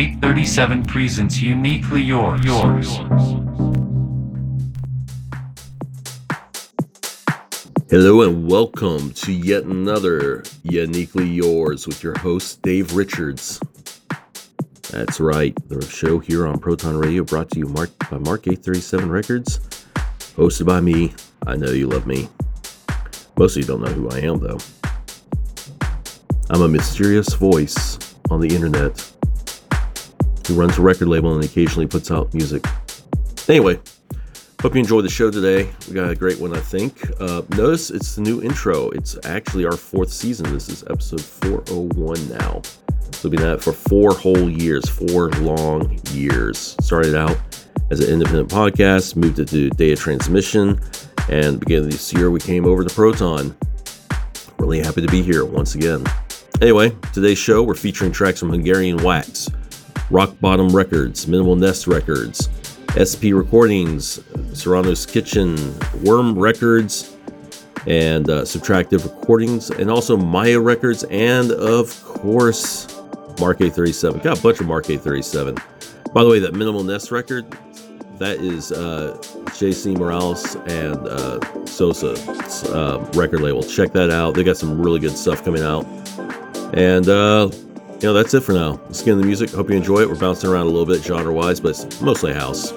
This 837 presents Uniquely Yours. Yours. Hello and welcome to yet another Uniquely Yours with your host, Dave Richards. That's right, the show here on Proton Radio brought to you Mark, by Mark 837 Records, hosted by me. I know you love me. Most of you don't know who I am, though. I'm a mysterious voice on the internet who runs a record label and occasionally puts out music. Anyway, Hope you enjoyed the show today. We got a great one, I think. Uh, notice it's the new intro. It's actually our fourth season. This is episode 401 now. So we've been at it for four whole years, four long years. Started out as an independent podcast, moved it to data transmission, and beginning of this year we came over to Proton. Really happy to be here once again. Anyway, today's show we're featuring tracks from Hungarian Wax, Rock Bottom Records, Minimal Nest Records, SP Recordings, Serrano's Kitchen, Worm Records, and uh, Subtractive Recordings, and also Maya Records, and of course, Mark 837. Got a bunch of Mark 837. By the way, that Minimal Nest record, that is uh, JC Morales and uh, Sosa's uh, record label. Check that out. They got some really good stuff coming out. And uh, you know, that's it for now. Let's get into the music. Hope you enjoy it. We're bouncing around a little bit genre wise, but it's mostly house.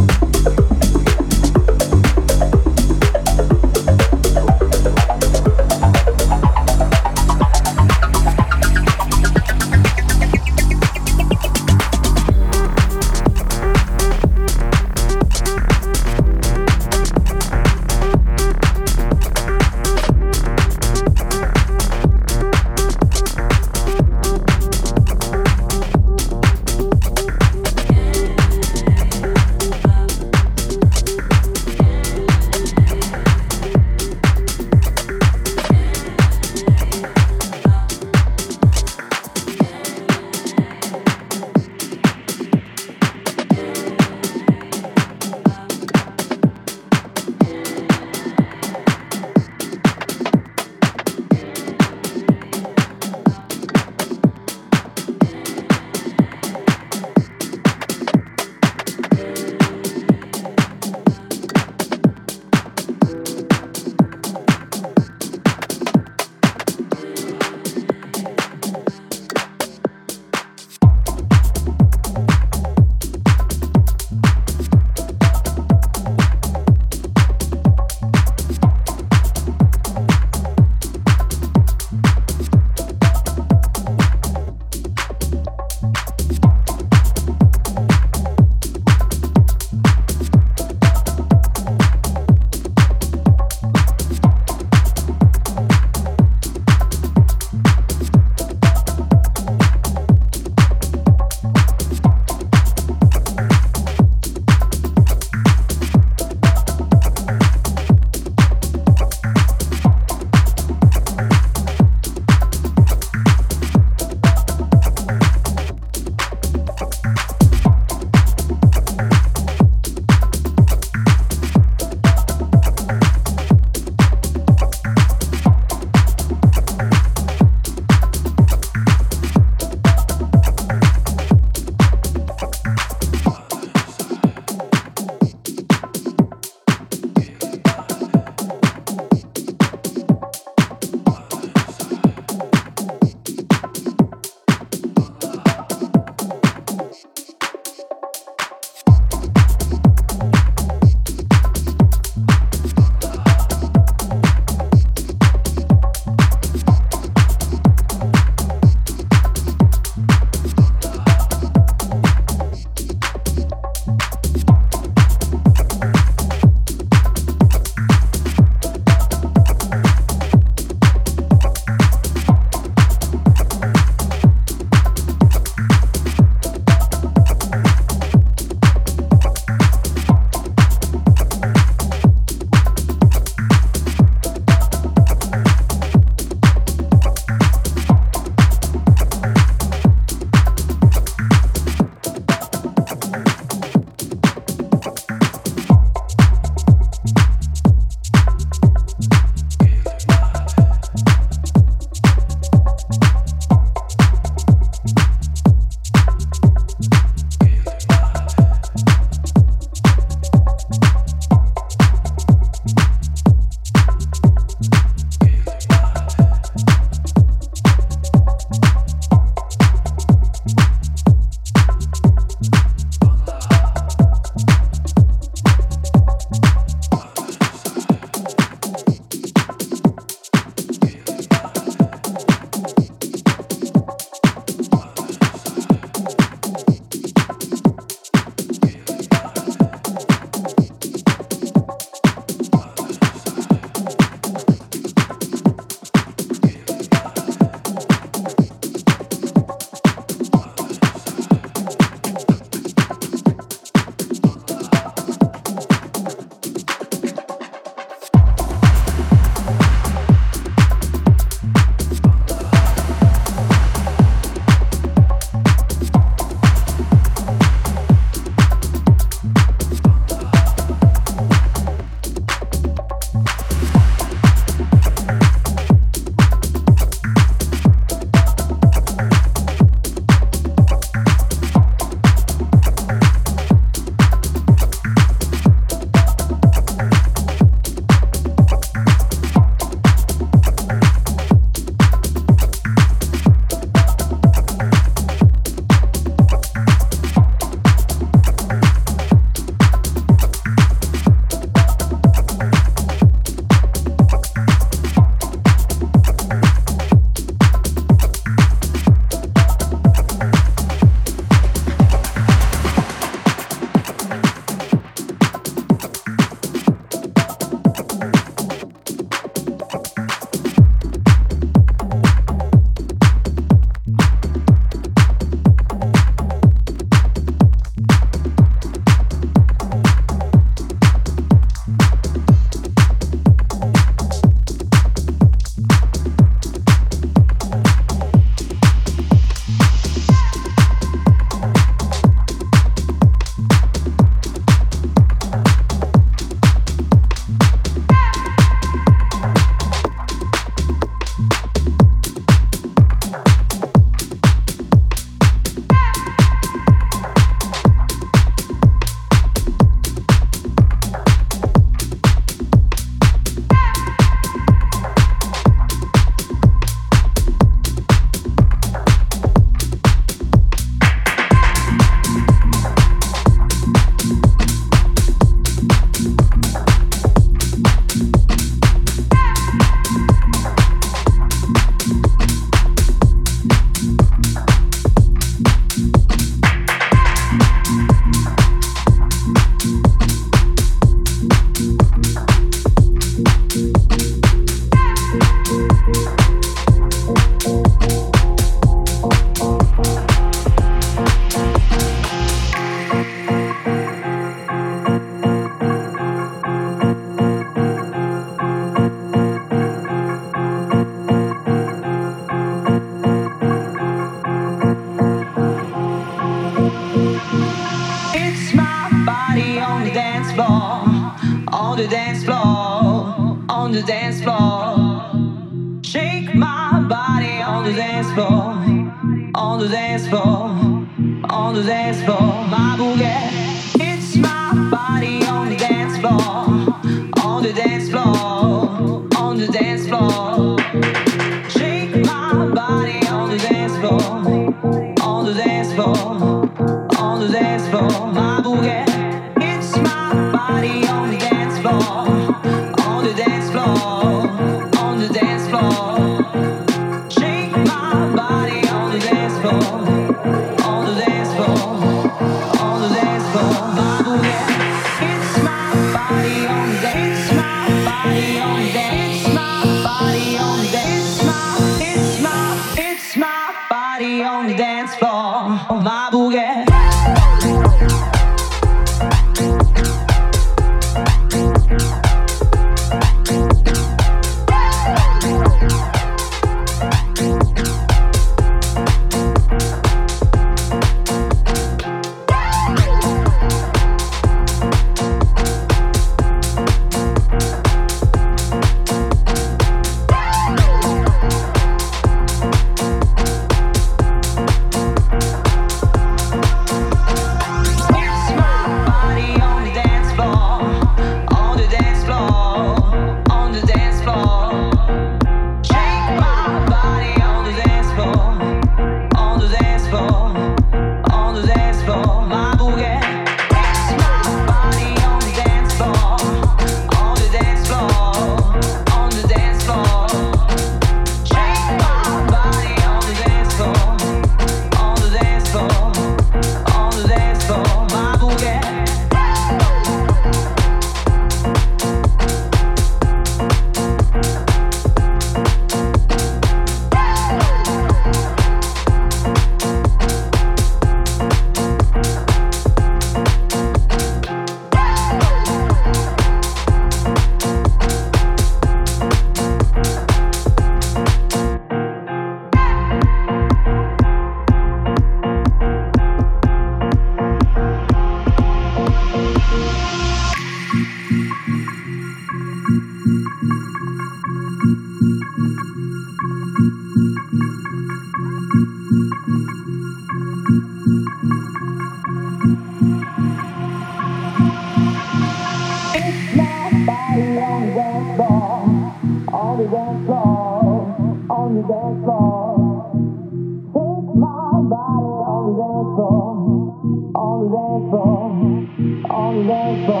Dance floor.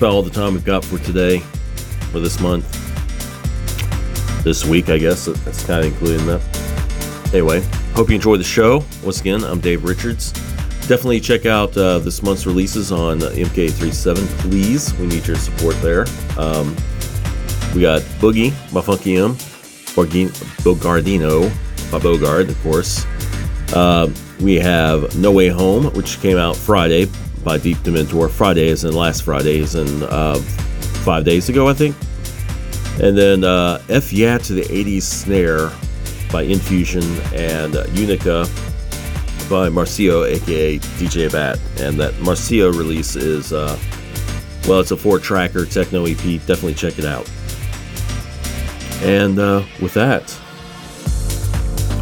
About all the time we've got for today, for this month, this week, I guess. That's kind of including that. Anyway, hope you enjoyed the show. Once again, I'm Dave Richards. Definitely check out uh, this month's releases on MK837, please. We need your support there. Um, we got Boogie by Funky M, Bogardino by Bogard, of course. Uh, we have No Way Home, which came out Friday by Deep Dementor. Fridays and last Fridays and uh, five days ago, I think. And then uh, F Yeah to the 80s Snare by Infusion and uh, Unica by Marcio, aka DJ Bat. And that Marcio release is, uh, well, it's a four tracker techno EP. Definitely check it out. And uh, with that,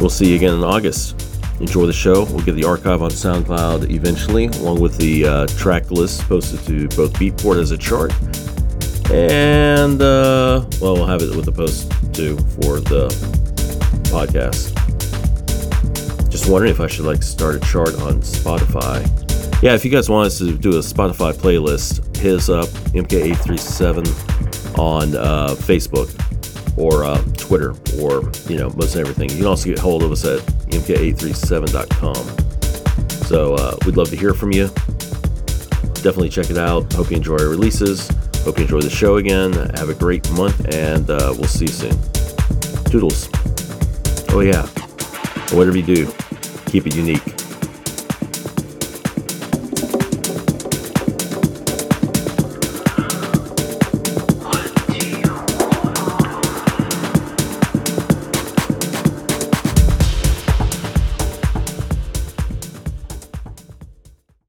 we'll see you again in August enjoy the show. We'll get the archive on SoundCloud eventually, along with the uh, track list posted to both Beatport as a chart. And, uh, well, we'll have it with the post too for the podcast. Just wondering if I should like start a chart on Spotify. Yeah, if you guys want us to do a Spotify playlist, hit us up, MK837 on uh, Facebook or uh, Twitter or, you know, most everything. You can also get hold of us at mk837.com. So uh, we'd love to hear from you. Definitely check it out. Hope you enjoy our releases. Hope you enjoy the show again. Have a great month, and uh, we'll see you soon. Toodles. Oh, yeah. Whatever you do, keep it unique.